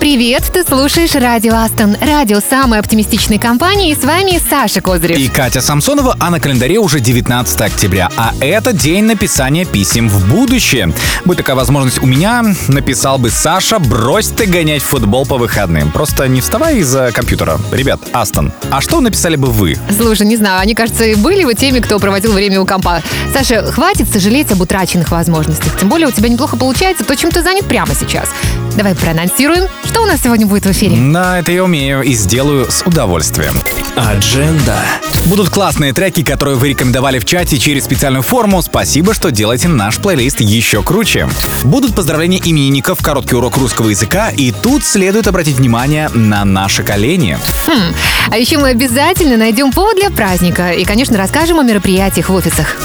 Привет, ты слушаешь Радио Астон, радио самой оптимистичной компании, и с вами Саша Козырев. И Катя Самсонова, а на календаре уже 19 октября, а это день написания писем в будущее. Будь такая возможность у меня, написал бы Саша, брось ты гонять футбол по выходным. Просто не вставай из-за компьютера. Ребят, Астон, а что написали бы вы? Слушай, не знаю, они, кажется, и были вы теми, кто проводил время у компа. Саша, хватит сожалеть об утраченных возможностях. Тем более у тебя неплохо получается то, чем ты занят прямо сейчас. Давай проанонсируем, что у нас сегодня будет в эфире. Да, это я умею и сделаю с удовольствием. Адженда. Будут классные треки, которые вы рекомендовали в чате через специальную форму. Спасибо, что делаете наш плейлист еще круче. Будут поздравления именинников, короткий урок русского языка, и тут следует обратить внимание на наши колени. Хм. А еще мы обязательно найдем повод для праздника и, конечно, расскажем о мероприятиях в офисах.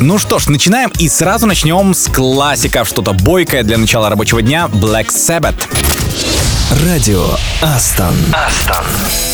Ну что ж, начинаем и сразу начнем с классиков. Что-то бойкое для начала рабочего дня Black Sabbath. Радио Астон. Астон.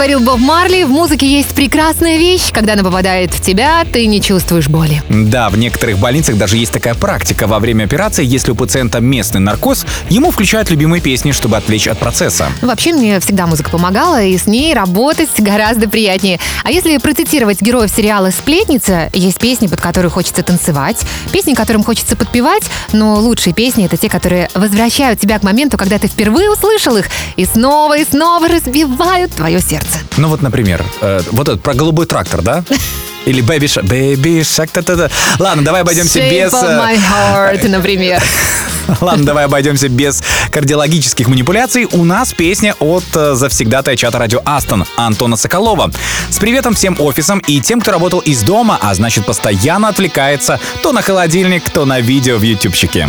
Говорил Боб Марли, в музыке есть прекрасная вещь. Когда она попадает в тебя, ты не чувствуешь боли. Да, в некоторых больницах даже есть такая практика. Во время операции, если у пациента местный наркоз, ему включают любимые песни, чтобы отвлечь от процесса. Вообще, мне всегда музыка помогала, и с ней работать гораздо приятнее. А если процитировать героев сериала «Сплетница», есть песни, под которые хочется танцевать, песни, которым хочется подпевать, но лучшие песни — это те, которые возвращают тебя к моменту, когда ты впервые услышал их, и снова и снова разбивают твое сердце. Ну вот, например, э, вот этот про голубой трактор, да? Или Baby Shark, Baby Shark, та -та -та. Ладно, давай обойдемся Shape без... of э, my heart, например. Ладно, давай обойдемся без кардиологических манипуляций. У нас песня от э, завсегдатая чата радио Астон Антона Соколова. С приветом всем офисам и тем, кто работал из дома, а значит постоянно отвлекается то на холодильник, то на видео в ютубчике.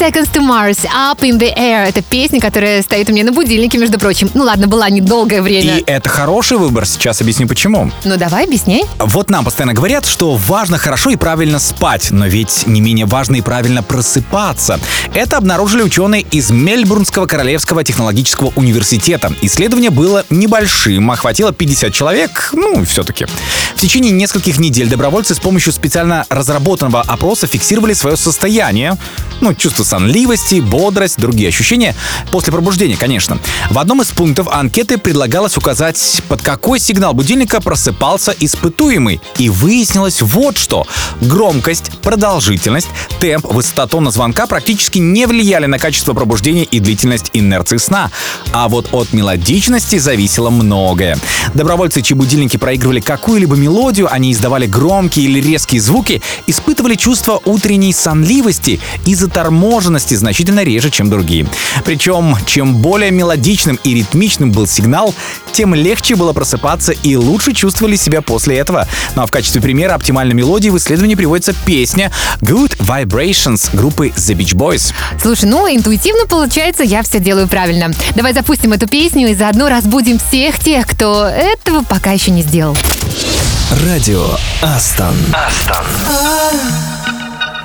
Seconds to Mars, Up in the Air. Это песня, которая стоит у меня на будильнике, между прочим. Ну ладно, была недолгое время. И это хороший выбор, сейчас объясню почему. Ну давай, объясняй. Вот нам постоянно говорят, что важно хорошо и правильно спать, но ведь не менее важно и правильно просыпаться. Это обнаружили ученые из Мельбурнского Королевского технологического университета. Исследование было небольшим, охватило 50 человек, ну, все-таки. В течение нескольких недель добровольцы с помощью специально разработанного опроса фиксировали свое состояние, ну, чувство сонливости, бодрость, другие ощущения после пробуждения, конечно. В одном из пунктов анкеты предлагалось указать, под какой сигнал будильника просыпался испытуемый. И выяснилось вот что. Громкость, продолжительность, темп, высота тона звонка практически не влияли на качество пробуждения и длительность инерции сна. А вот от мелодичности зависело многое. Добровольцы, чьи будильники проигрывали какую-либо мелодию, они издавали громкие или резкие звуки, испытывали чувство утренней сонливости и заторможенности значительно реже, чем другие. Причем, чем более мелодичным и ритмичным был сигнал, тем легче было просыпаться и лучше чувствовали себя после этого. Ну а в качестве примера оптимальной мелодии в исследовании приводится песня Good Vibrations группы The Beach Boys. Слушай, ну интуитивно получается, я все делаю правильно. Давай запустим эту песню и заодно разбудим всех тех, кто этого пока еще не сделал. Радио Астон.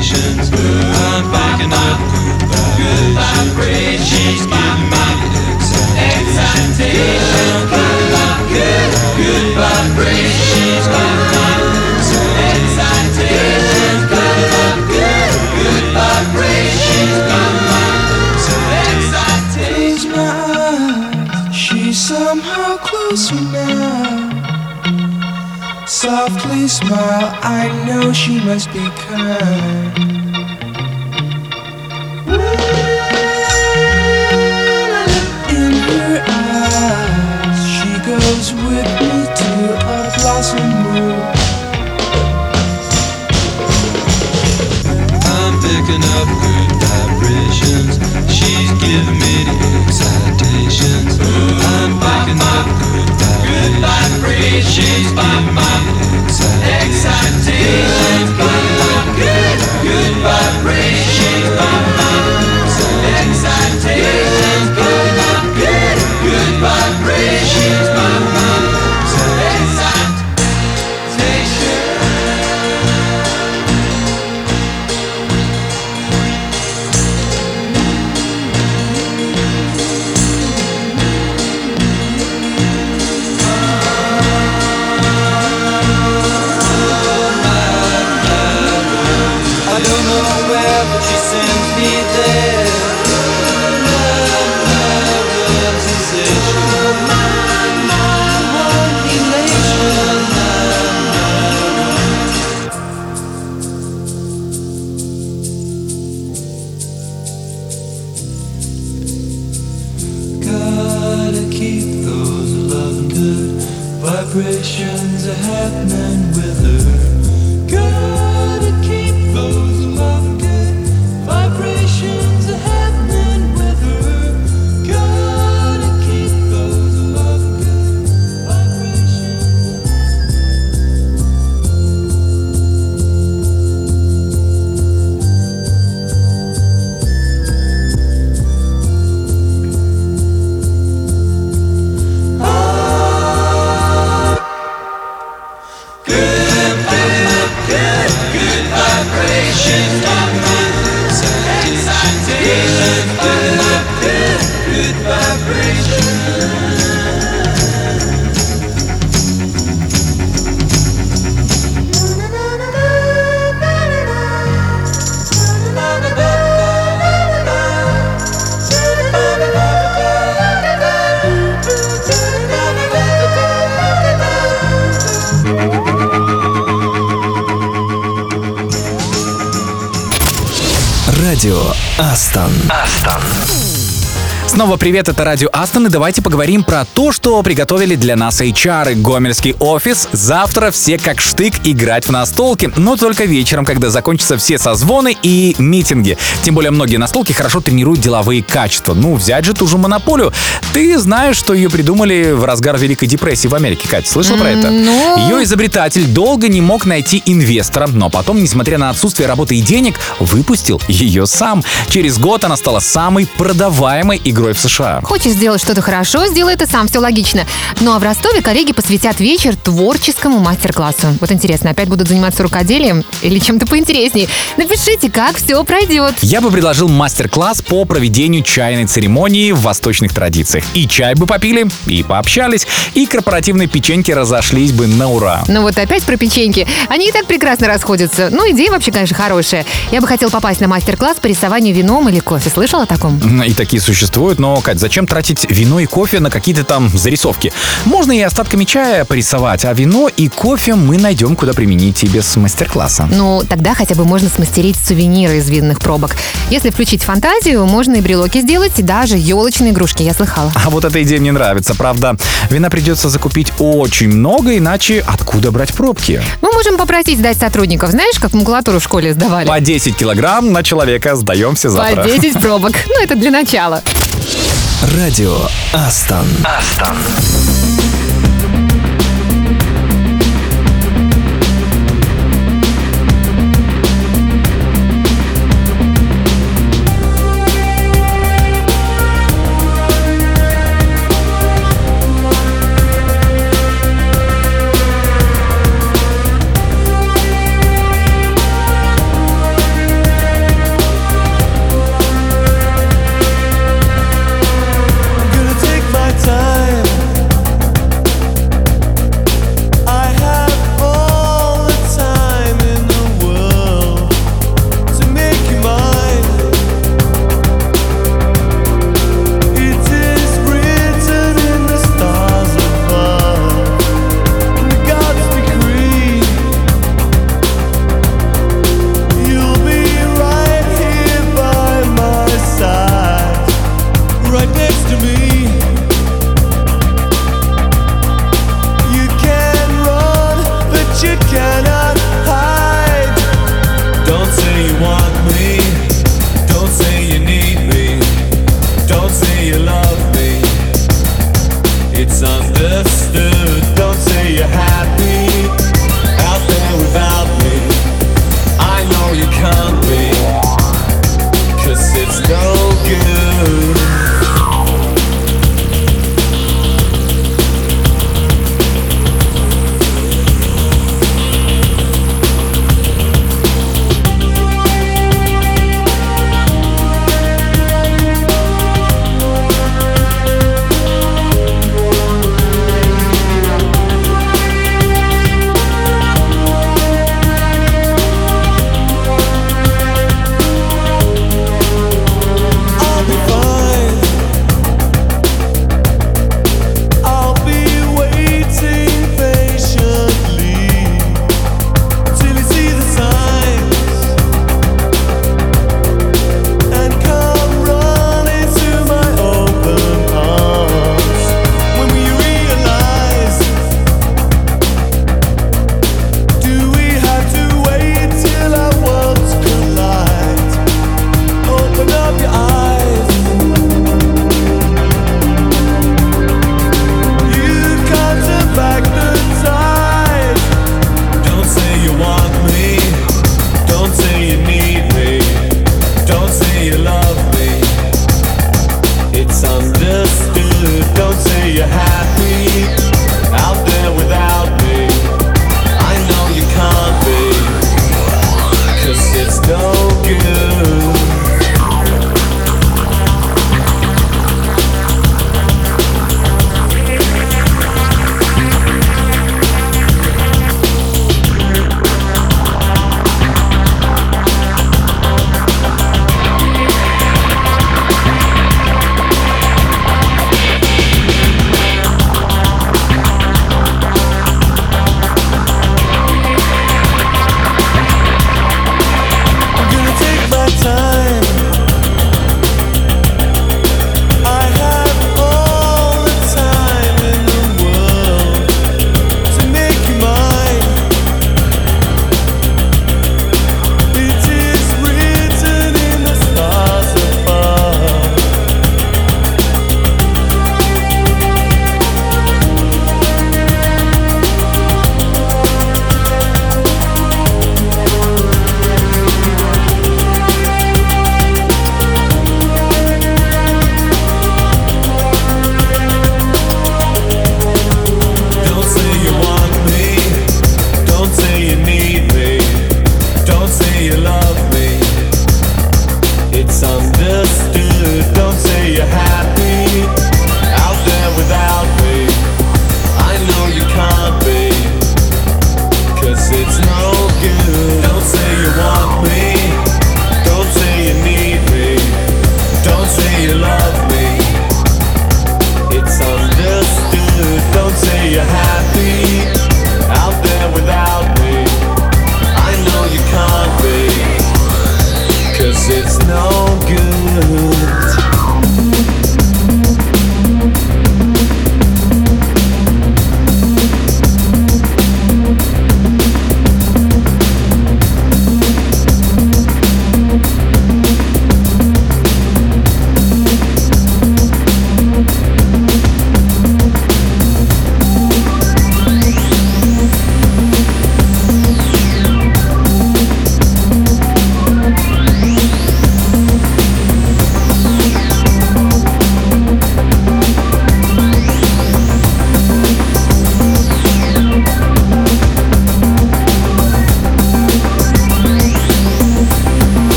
excitations. I'm picking up good vibrations. Giving me the Softly smile, I know she must be kind. In her eyes, she goes with me to a blossom room. I'm picking up good vibrations. She's giving me the excitations. I'm picking up good vibrations. She's giving me Астон. Снова привет, это Радио Астон, и давайте поговорим про то, что приготовили для нас HR и Гомельский офис. Завтра все как штык играть в настолки, но только вечером, когда закончатся все созвоны и митинги. Тем более многие настолки хорошо тренируют деловые качества. Ну, взять же ту же монополию. Ты знаешь, что ее придумали в разгар Великой депрессии в Америке, Катя, слышала про это? ну- Ее изобретатель долго не мог найти инвестора, но потом, несмотря на отсутствие работы и денег, выпустил ее сам. Через год она стала самой продаваемой игрой в США. Хочешь сделать что-то хорошо, сделай это сам, все логично. Ну а в Ростове коллеги посвятят вечер творческому мастер-классу. Вот интересно, опять будут заниматься рукоделием или чем-то поинтересней? Напишите, как все пройдет. Я бы предложил мастер-класс по проведению чайной церемонии в восточных традициях. И чай бы попили, и пообщались, и корпоративные печеньки разошлись бы на ура. Ну вот опять про печеньки. Они и так прекрасно расходятся. Ну, идея вообще, конечно, хорошая. Я бы хотел попасть на мастер-класс по рисованию вином или кофе. Слышал о таком? И такие существуют, но, Кать, зачем тратить вино и кофе на какие-то там зарисовки? Можно и остатками чая порисовать, а вино и кофе мы найдем, куда применить и без мастер-класса. Ну, тогда хотя бы можно смастерить сувениры из винных пробок. Если включить фантазию, можно и брелоки сделать, и даже елочные игрушки, я слыхала. А вот эта идея мне нравится, правда. Вина придется закупить очень много, иначе откуда брать пробки? Мы можем попросить сдать сотрудников. Знаешь, как макулатуру в школе сдавали? По 10 килограмм на человека сдаемся завтра. По 10 пробок. Ну, это для начала. Радио Астон. Астон.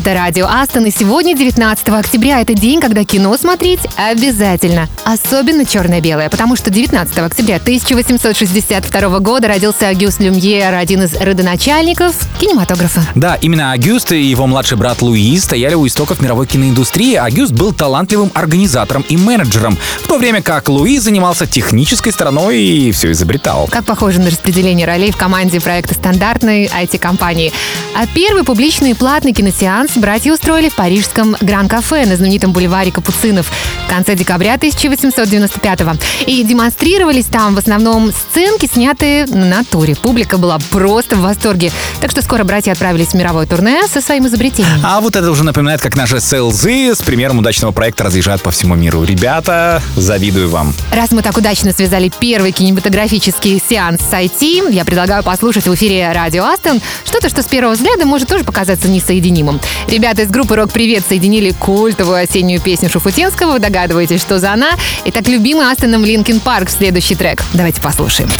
Это радио Астон, и сегодня, 19 октября, это день, когда кино смотреть обязательно. Особенно черно-белое, потому что 19 октября 1862 года родился Агюст Люмьер, один из родоначальников кинематографа. Да, именно Агюст и его младший брат Луи стояли у истоков мировой киноиндустрии. Агюст был талантливым организатором и менеджером, в то время как Луи занимался технической стороной и все изобретал. Как похоже на распределение ролей в команде проекта стандартной IT-компании. А первый публичный платный киносеанс братья устроили в парижском Гран-кафе на знаменитом бульваре Капуцинов в конце декабря 1895-го. И демонстрировались там в основном сценки, снятые на натуре. Публика была просто в восторге. Так что скоро братья отправились в мировое турне со своим изобретением. А вот это уже напоминает, как наши селзы с примером удачного проекта разъезжают по всему миру. Ребята, завидую вам. Раз мы так удачно связали первый кинематографический сеанс с IT, я предлагаю послушать в эфире радио Астон что-то, что с первого взгляда может тоже показаться несоединимым. Ребята из группы «Рок Привет» соединили культовую осеннюю песню Шуфутинского. Вы догадываетесь, что за она? И так любимый Астоном Linkin Park в следующий трек. Давайте послушаем.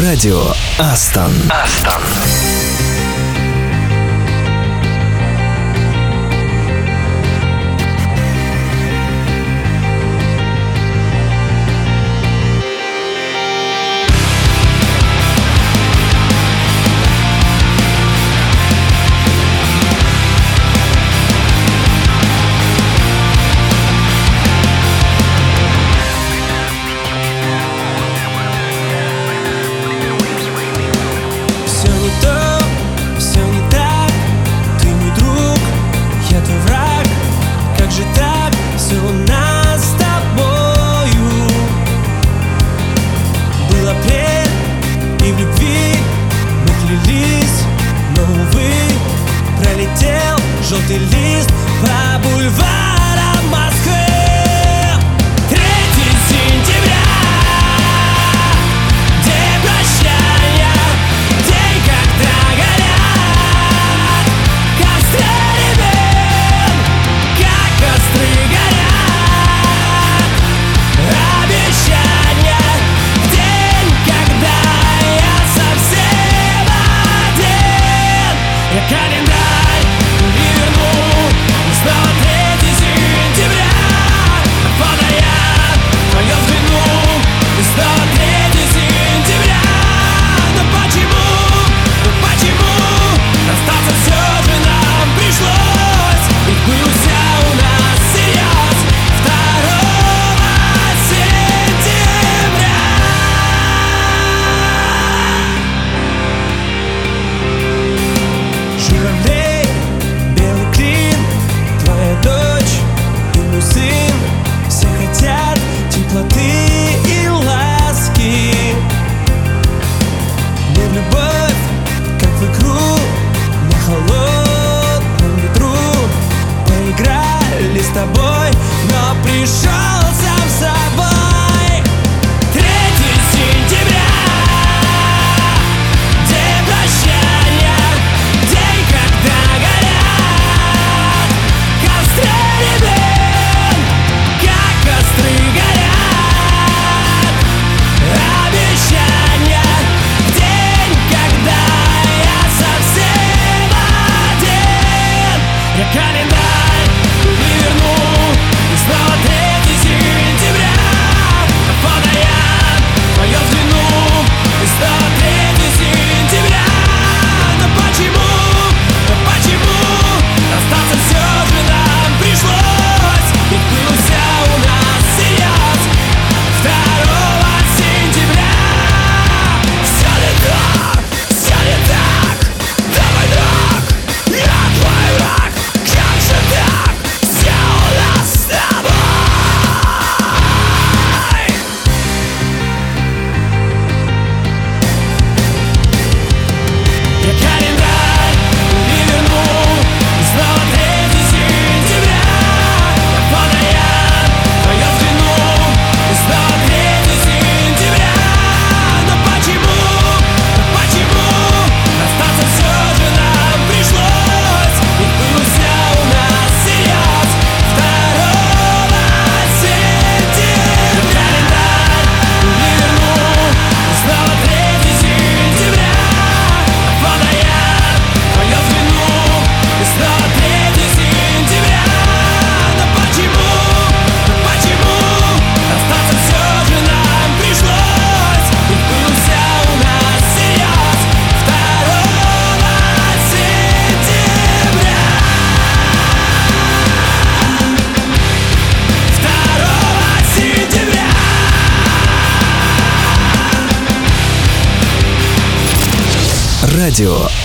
Радио Астон. Астон.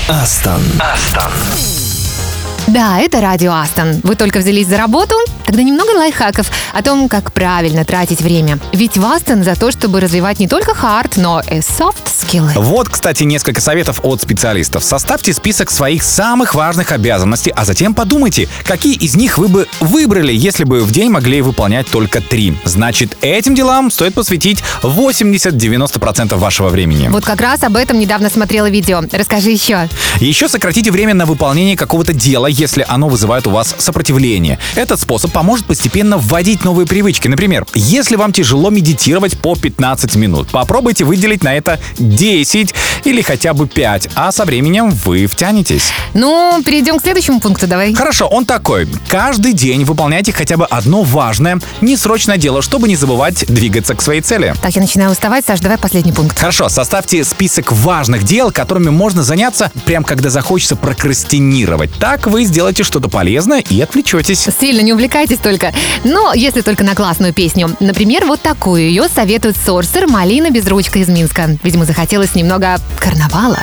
Астон. Астон. Да, это радио Астон. Вы только взялись за работу? Тогда немного лайфхаков о том, как правильно тратить время. Ведь в Астон за то, чтобы развивать не только хард, но и софт скиллы. Вот, кстати, несколько советов от специалистов. Составьте список своих самых важных обязанностей, а затем подумайте, какие из них вы бы выбрали, если бы в день могли выполнять только три. Значит, этим делам стоит посвятить 80-90% вашего времени. Вот как раз об этом недавно смотрела видео. Расскажи еще. Еще сократите время на выполнение какого-то дела, если оно вызывает у вас сопротивление. Этот способ поможет постепенно вводить новые привычки. Например, если вам тяжело медитировать по 15 минут, попробуйте выделить на это 10 или хотя бы 5, а со временем вы втянетесь. Ну, перейдем к следующему пункту, давай. Хорошо, он такой. Каждый день выполняйте хотя бы одно важное, несрочное дело, чтобы не забывать двигаться к своей цели. Так, я начинаю уставать, Саш, давай последний пункт. Хорошо, составьте список важных дел, которыми можно заняться, прям когда захочется прокрастинировать. Так вы сделаете что-то полезное и отвлечетесь. Сильно не увлекайтесь только. Но если только на классную песню. Например, вот такую. Ее советует Сорсер «Малина без ручка» из Минска. Видимо, захотелось немного карнавала.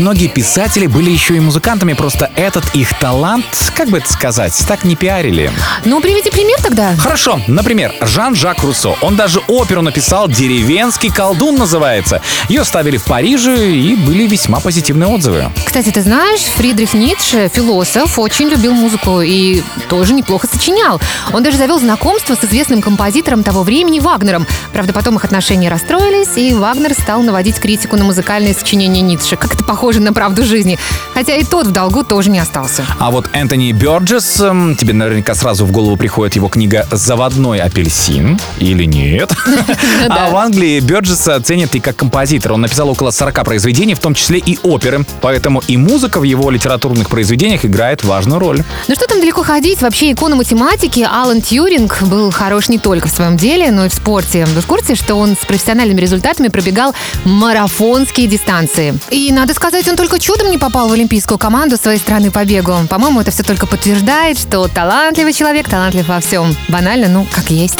Многие писатели были еще и музыкантами, просто этот их талант, как бы это сказать, так не пиарили. Ну, приведи пример тогда. Хорошо, например, Жан-Жак Руссо. Он даже оперу написал «Деревенский колдун» называется. Ее ставили в Париже и были весьма позитивные отзывы. Кстати, ты знаешь, Фридрих Ницше, философ, очень любил музыку и тоже неплохо сочинял. Он даже завел знакомство с известным композитором того времени Вагнером. Правда, потом их отношения расстроились, и Вагнер стал наводить критику на музыкальные сочинения Ницше. Как это похоже на правду жизни. Хотя и тот в долгу тоже не остался. А вот Энтони Бёрджес, эм, тебе наверняка сразу в голову приходит его книга «Заводной апельсин» или нет? А в Англии Бёрджеса ценят и как композитор. Он написал около 40 произведений, в том числе и оперы. Поэтому и музыка в его литературных произведениях играет важную роль. Ну что там далеко ходить? Вообще икона математики Алан Тьюринг был хорош не только в своем деле, но и в спорте. Вы в курсе, что он с профессиональными результатами пробегал марафонские дистанции? И, надо сказать, он только чудом не попал в олимпийскую команду своей страны по бегу. По-моему, это все только подтверждает, что талантливый человек талантлив во всем. Банально, ну, как есть.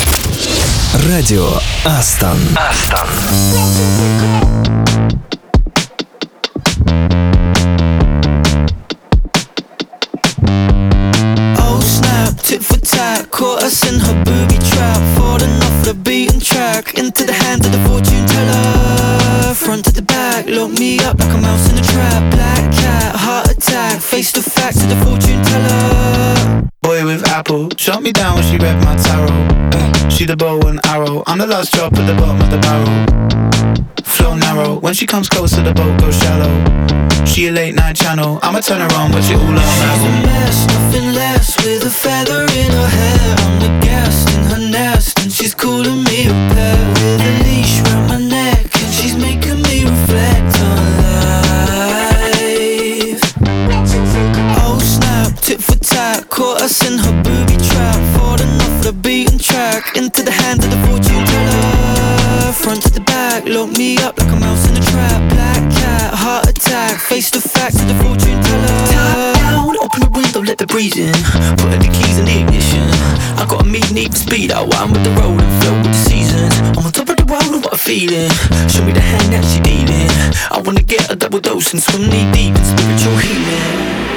Радио Астон. Астон. Oh snap, tit for tat, caught us in her booby trap. Falling off the beaten track, into the hands of the fortune teller. Front to the back, lock me up like a mouse in a trap. Black cat, heart attack, face the facts of the fortune teller. Boy with apple, shot me down when she read my tarot. She the bow and arrow, I'm the last drop at the bottom of the barrel. Flow narrow, when she comes closer the boat goes shallow. She a late night channel, I'ma turn her on, but she all on She's a mess, nothing less, with a feather in her hair. I'm the guest in her nest, and she's calling me a pet. With a leash round my neck, the fortune teller. Top down, open the window, let the breeze in. Put the keys in the ignition. I got a meet need for speed, I wine with the road and flow with the seasons. I'm on top of the world, what a feeling. Show me the hand that she dealing. I wanna get a double dose and swim knee deep in spiritual healing.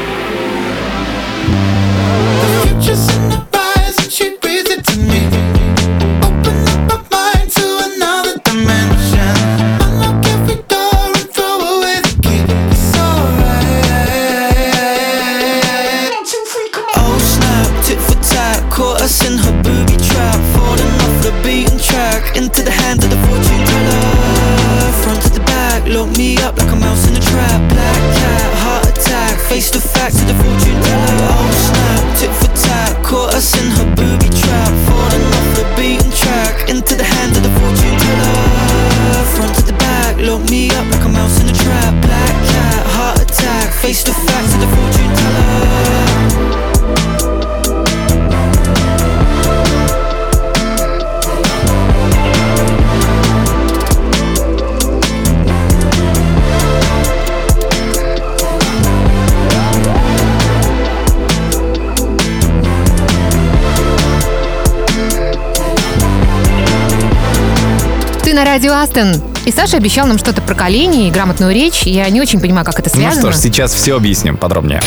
На радио Астон. И Саша обещал нам что-то про колени и грамотную речь. Я не очень понимаю, как это Ну связано. что ж, сейчас все объясним подробнее.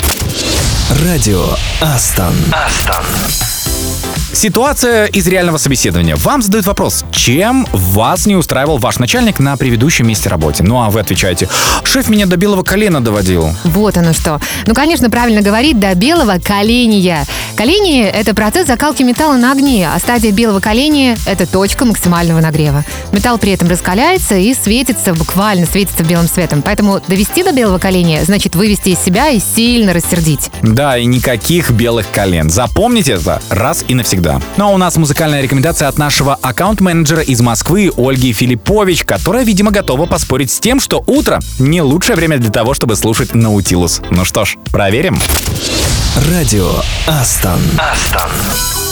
Радио Астон. Астон. Ситуация из реального собеседования. Вам задают вопрос, чем вас не устраивал ваш начальник на предыдущем месте работы? Ну а вы отвечаете, шеф меня до белого колена доводил. Вот оно что. Ну, конечно, правильно говорить до белого коления. Коление – это процесс закалки металла на огне, а стадия белого коления – это точка максимального нагрева. Металл при этом раскаляется и светится, буквально светится белым светом. Поэтому довести до белого коления – значит вывести из себя и сильно рассердить. Да, и никаких белых колен. Запомните это раз и навсегда. Ну а у нас музыкальная рекомендация от нашего аккаунт-менеджера из Москвы Ольги Филиппович, которая, видимо, готова поспорить с тем, что утро не лучшее время для того, чтобы слушать Наутилус. Ну что ж, проверим. Радио Астон. Астон.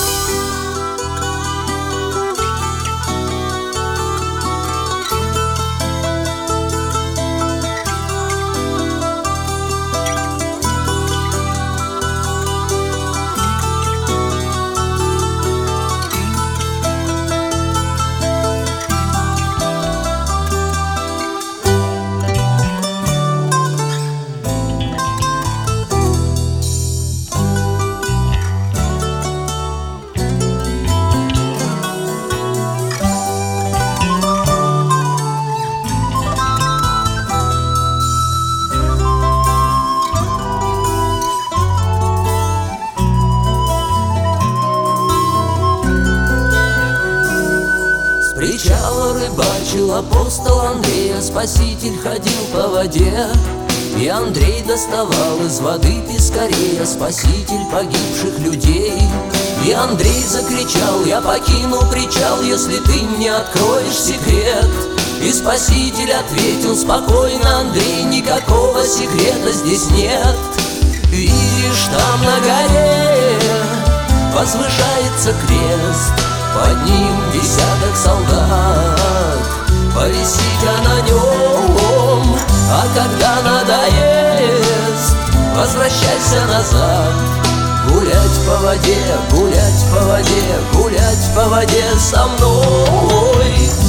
спаситель погибших людей. И Андрей закричал, я покину причал, если ты мне откроешь секрет И спаситель ответил спокойно, Андрей, никакого секрета здесь нет Видишь, там на горе возвышается крест Под ним десяток солдат, повисит я на нем А когда надоест возвращайся назад. Гулять по воде, гулять по воде, гулять по воде со мной.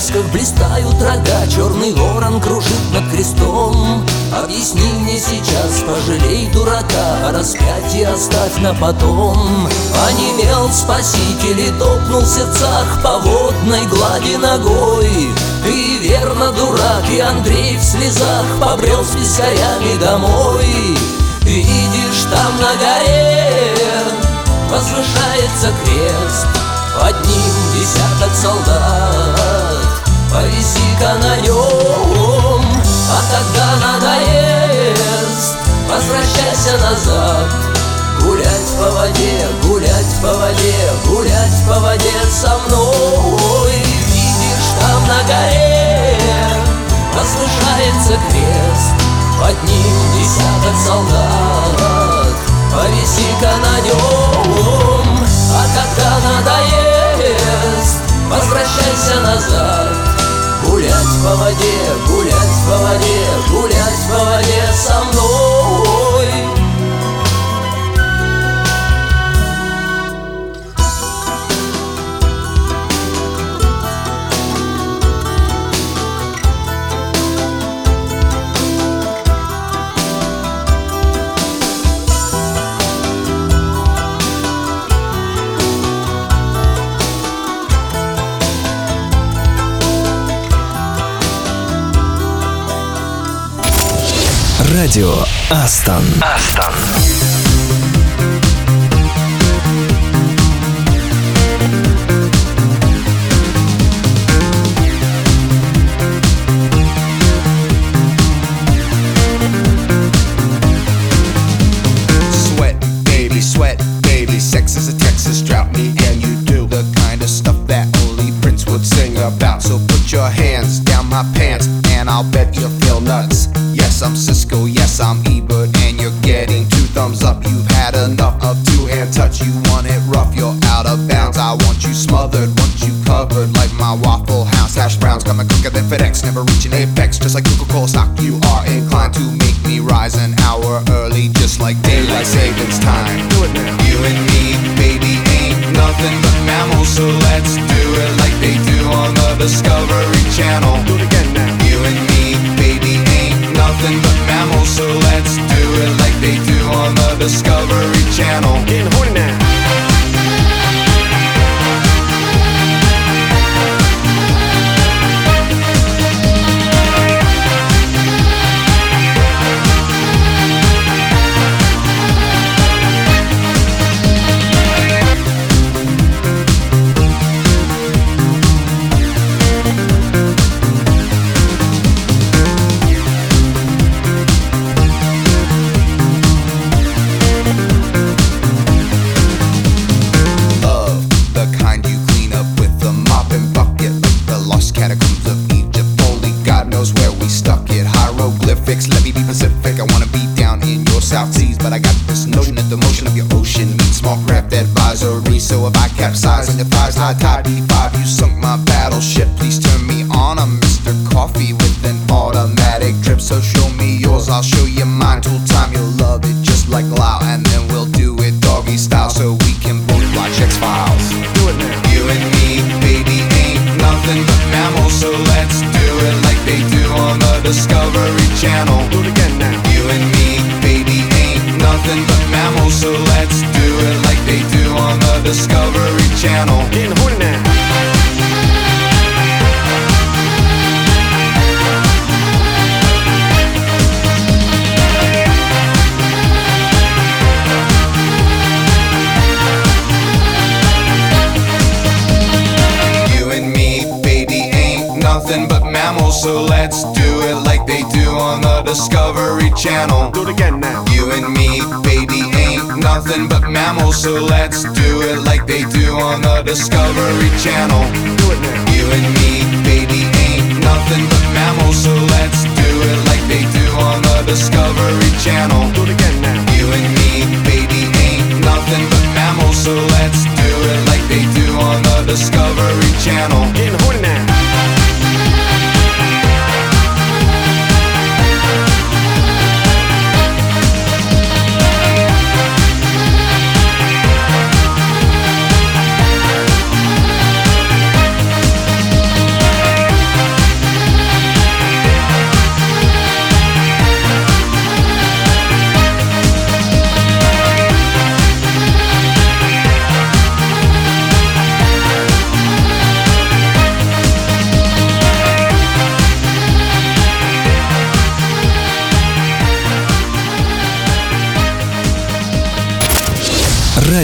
ящиков блистают рога Черный ворон кружит над крестом. Объясни мне сейчас, пожалей дурака а Распятие оставь на потом. А Онемел спаситель и топнул в сердцах По водной глади ногой. Ты верно дурак, и Андрей в слезах Побрел с пескарями домой. Ты Видишь, там на горе возвышается крест. Под ним десяток солдат. Повиси-ка на нем А тогда надоест. Возвращайся назад. Гулять по воде, гулять по воде Гулять по воде со мной. Видишь, там на горе Возвышается крест. Под ним десяток солдат. Повиси-ка на нем по воде, гулять по воде, гулять по воде. Радио Астон. Астон.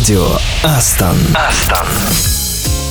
Радио Астон. Астон.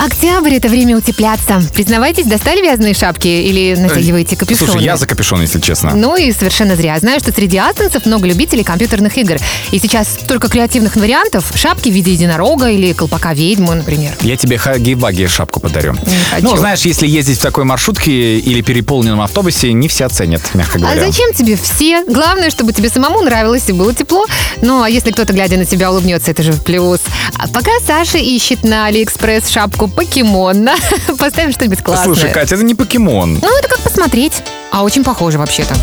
Октябрь — это время утепляться. Признавайтесь, достали вязаные шапки или натягиваете капюшоны? Слушай, я за капюшон, если честно. Ну и совершенно зря. Знаю, что среди астонцев много любителей компьютерных игр. И сейчас столько креативных вариантов. Шапки в виде единорога или колпака ведьмы, например. Я тебе хаги-ваги шапку подарю. хочу. Ну, знаешь, если ездить в такой маршрутке или переполненном автобусе, не все оценят, мягко А говоря. зачем тебе все? Главное, чтобы тебе самому нравилось и было тепло. Ну, а если кто-то, глядя на тебя, улыбнется, это же плюс. А пока Саша ищет на Алиэкспресс шапку покемон, поставим что-нибудь классное. Слушай, Катя, это не покемон. Ну, это как посмотреть. А очень похоже вообще-то.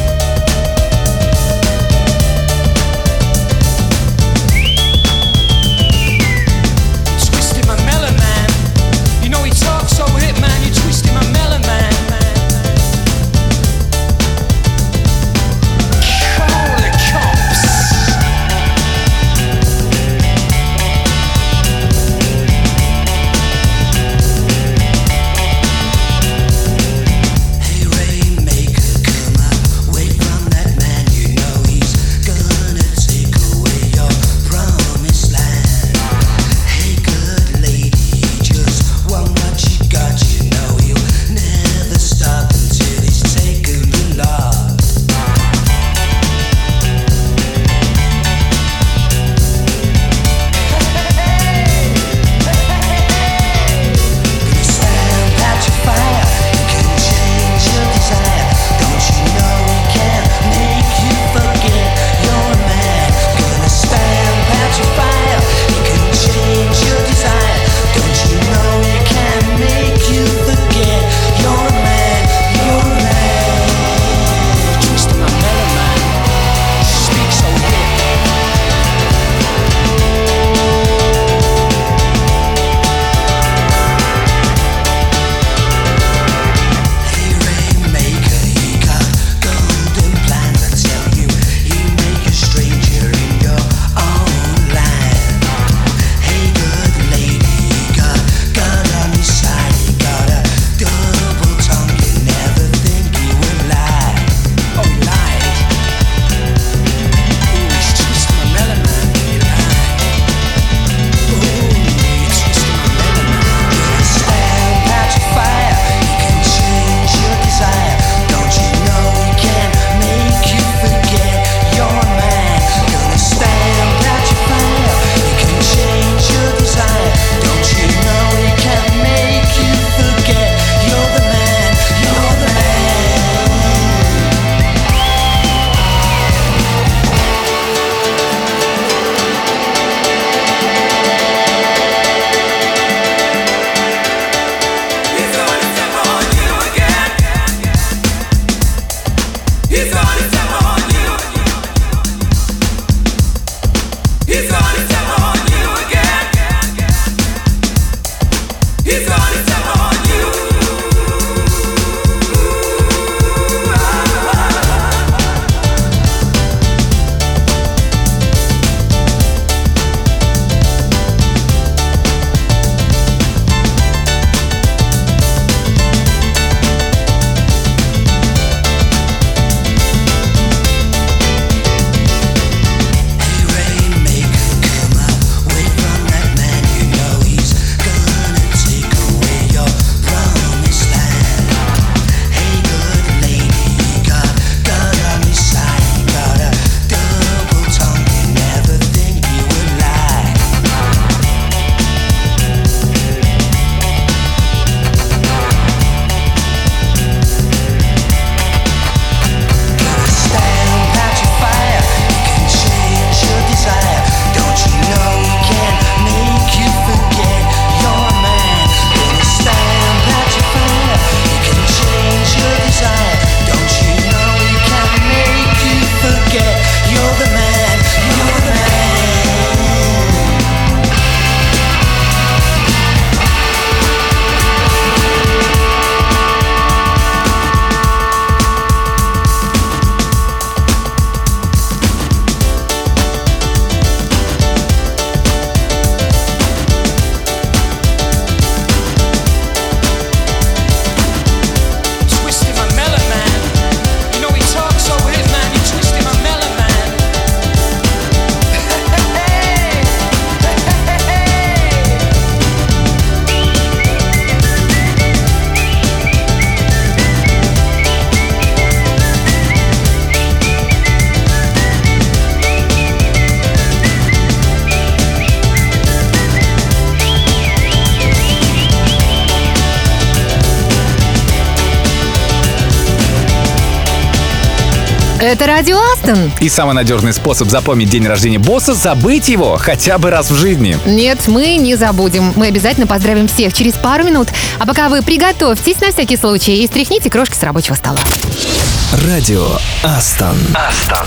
Это Радио Астон. И самый надежный способ запомнить день рождения босса — забыть его хотя бы раз в жизни. Нет, мы не забудем. Мы обязательно поздравим всех через пару минут. А пока вы приготовьтесь на всякий случай и стряхните крошки с рабочего стола. Радио Астон. Астон.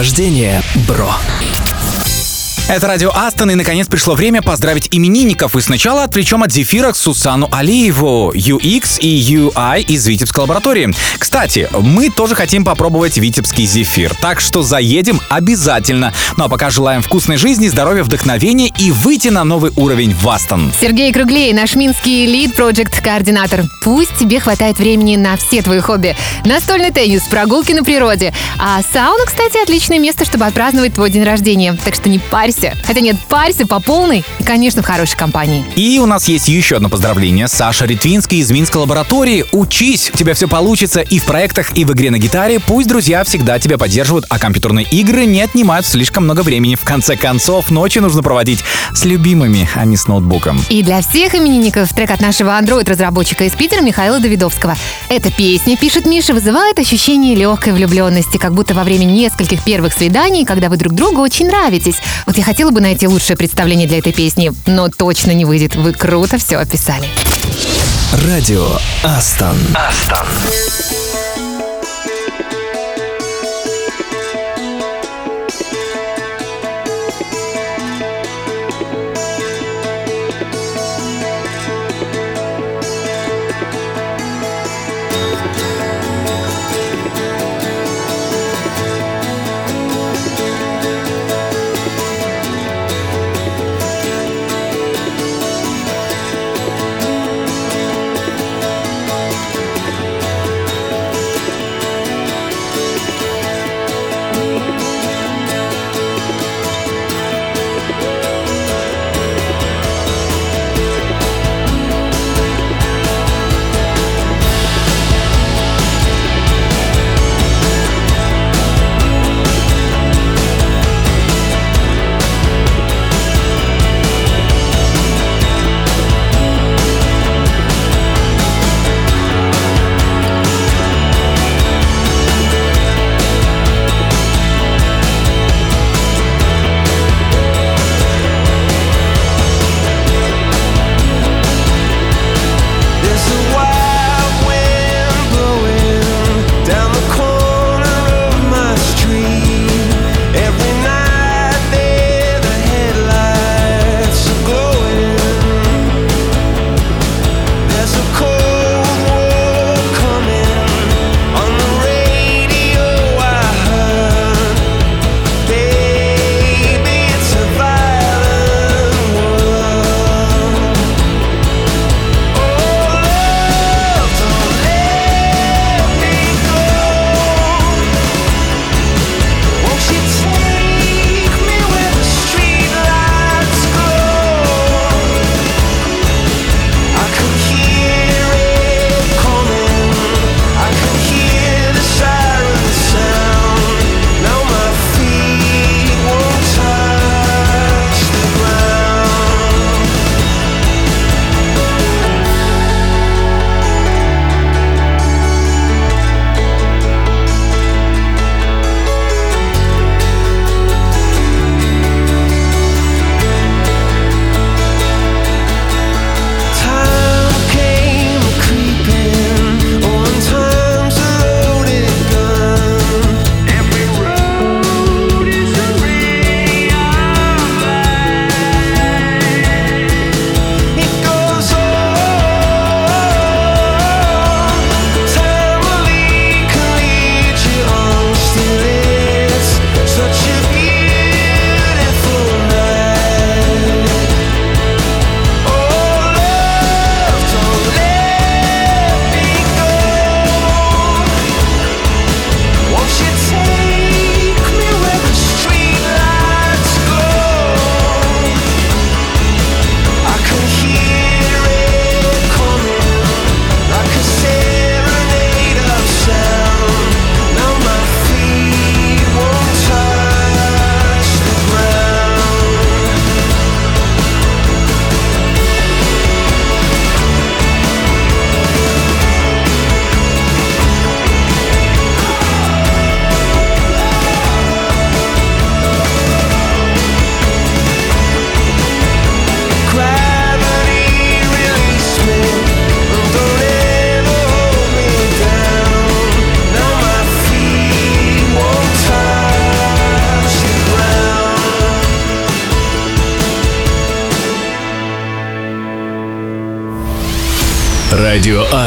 Рождения, бро! Это радио Астон, и наконец пришло время поздравить именинников. И сначала отвлечем от зефира Сусану Алиеву, UX и UI из Витебской лаборатории. Кстати, мы тоже хотим попробовать витебский зефир, так что заедем обязательно. Ну а пока желаем вкусной жизни, здоровья, вдохновения и выйти на новый уровень в Астон. Сергей Круглей, наш минский лид проект координатор. Пусть тебе хватает времени на все твои хобби. Настольный теннис, прогулки на природе. А сауна, кстати, отличное место, чтобы отпраздновать твой день рождения. Так что не парься. Хотя нет, парься по полной. И, конечно, в хорошей компании. И у нас есть еще одно поздравление. Саша Ритвинский из Минской лаборатории. Учись, у тебя все получится и в проектах, и в игре на гитаре. Пусть друзья всегда тебя поддерживают, а компьютерные игры не отнимают слишком много времени. В конце концов, ночи нужно проводить с любимыми, а не с ноутбуком. И для всех именинников трек от нашего Android-разработчика из Питера Михаила Давидовского. Эта песня, пишет Миша, вызывает ощущение легкой влюбленности, как будто во время нескольких первых свиданий, когда вы друг другу очень нравитесь. Вот я хотела бы найти лучшее представление для этой песни, но точно не выйдет. Вы круто все описали. Радио Астон. Астон.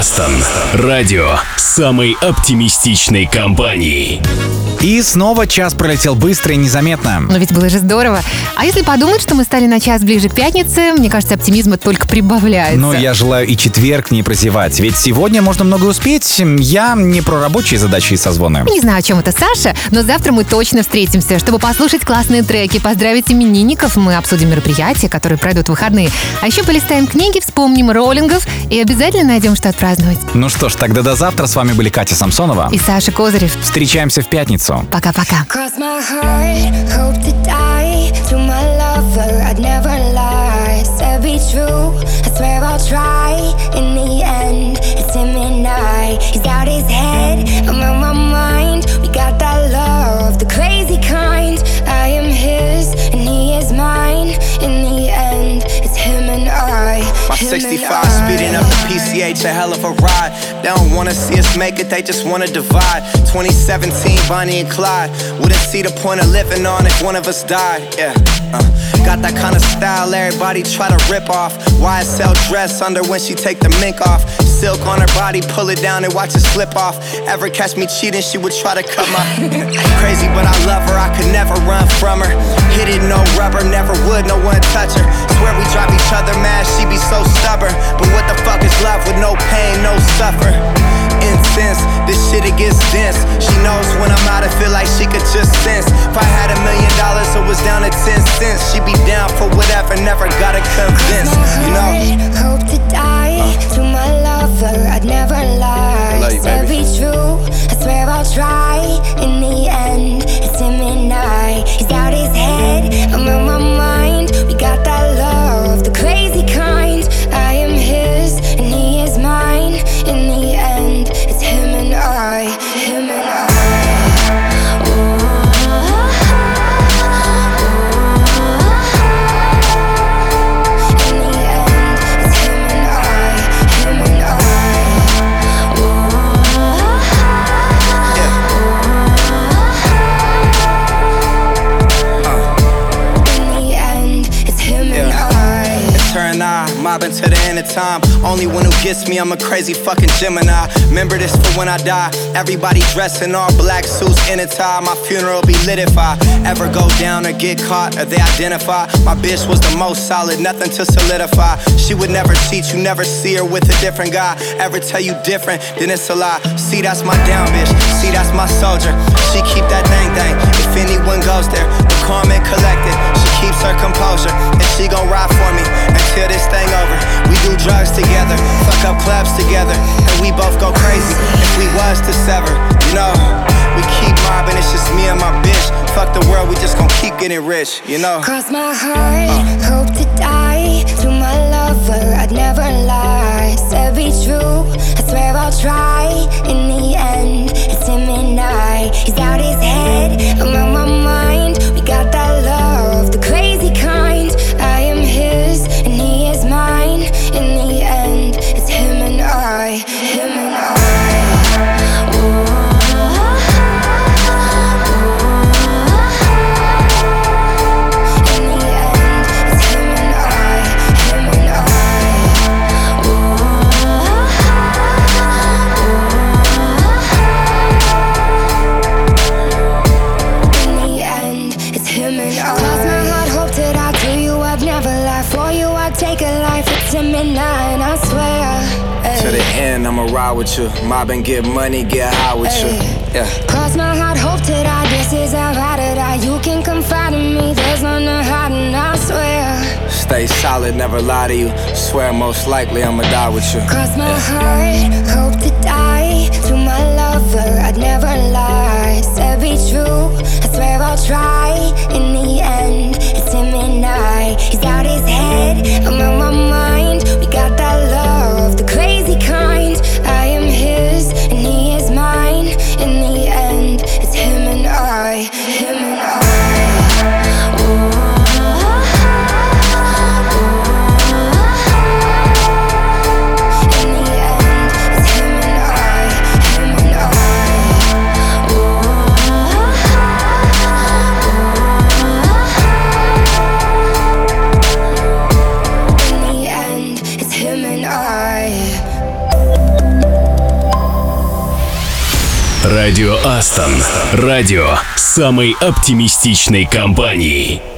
Астон. Радио самой оптимистичной компании. И снова час пролетел быстро и незаметно. Но ведь было же здорово. А если подумать, что мы стали на час ближе к пятнице, мне кажется, оптимизма только прибавляется. Но я желаю и четверг не прозевать, ведь сегодня можно много успеть. Я не про рабочие задачи и созвоны. Не знаю, о чем это Саша, но завтра мы точно встретимся, чтобы послушать классные треки, поздравить именинников, мы обсудим мероприятия, которые пройдут в выходные. А еще полистаем книги, вспомним роллингов и обязательно найдем, что отпраздновать. Ну что ж, тогда до завтра. С вами были Катя Самсонова. И Саша Козырев. Встречаемся в пятницу. co. Paka, paka. 65 I. speeding up the PCH, a hell of a ride. They don't wanna see us make it, they just wanna divide. 2017, Bonnie and Clyde. Wouldn't see the point of living on if one of us died. Yeah. uh. Got that kind of style everybody try to rip off. YSL dress under when she take the mink off. Silk on her body, pull it down and watch it slip off. Ever catch me cheating, she would try to cut my. Crazy, but I love her, I could never run from her. Hit it, no rubber, never would, no one touch her. Swear we drive each other mad, she be so stubborn. But what the fuck is love with no pain, no suffer? Incense, this shit it gets dense. She knows when I'm out, I feel like she could just sense. If I had a million dollars, it was down to 10 cents. She'd be down for whatever, never gotta convince. You know? Hope to die uh. to my lover. I'd never lie. love you, baby. be true. I swear I'll try. In the end, it's him and I. He's out his head. I'm on my mind. To the end of time. Only one who gets me, I'm a crazy fucking Gemini. Remember this for when I die. Everybody dressed in all black suits in a tie. My funeral be lit if I ever go down or get caught or they identify. My bitch was the most solid, nothing to solidify. She would never cheat, you never see her with a different guy. Ever tell you different, then it's a lie. See, that's my down bitch. See, that's my soldier. She keep that thing thing. If anyone goes there, the and collected. She keeps her composure, and she gon' ride for me until this thing over. We do drugs together, fuck up clubs together, and we both go crazy if we was to sever. You know, we keep mobbing, it's just me and my bitch. Fuck the world, we just gon' keep getting rich. You know. Cross my heart, hope to die. To my lover, I'd never lie. Said be true, I swear I'll try. With you. Mob and get money, get high with you. Yeah. Cross my heart, hope to die. This is how I to die. You can confide in me. There's none to hide, and I swear. Stay solid, never lie to you. Swear most likely I'ma die with you. Cross my heart, hope to die. To my lover, I'd never lie. Said be true, I swear I'll try. Астон. Радио самой оптимистичной компании.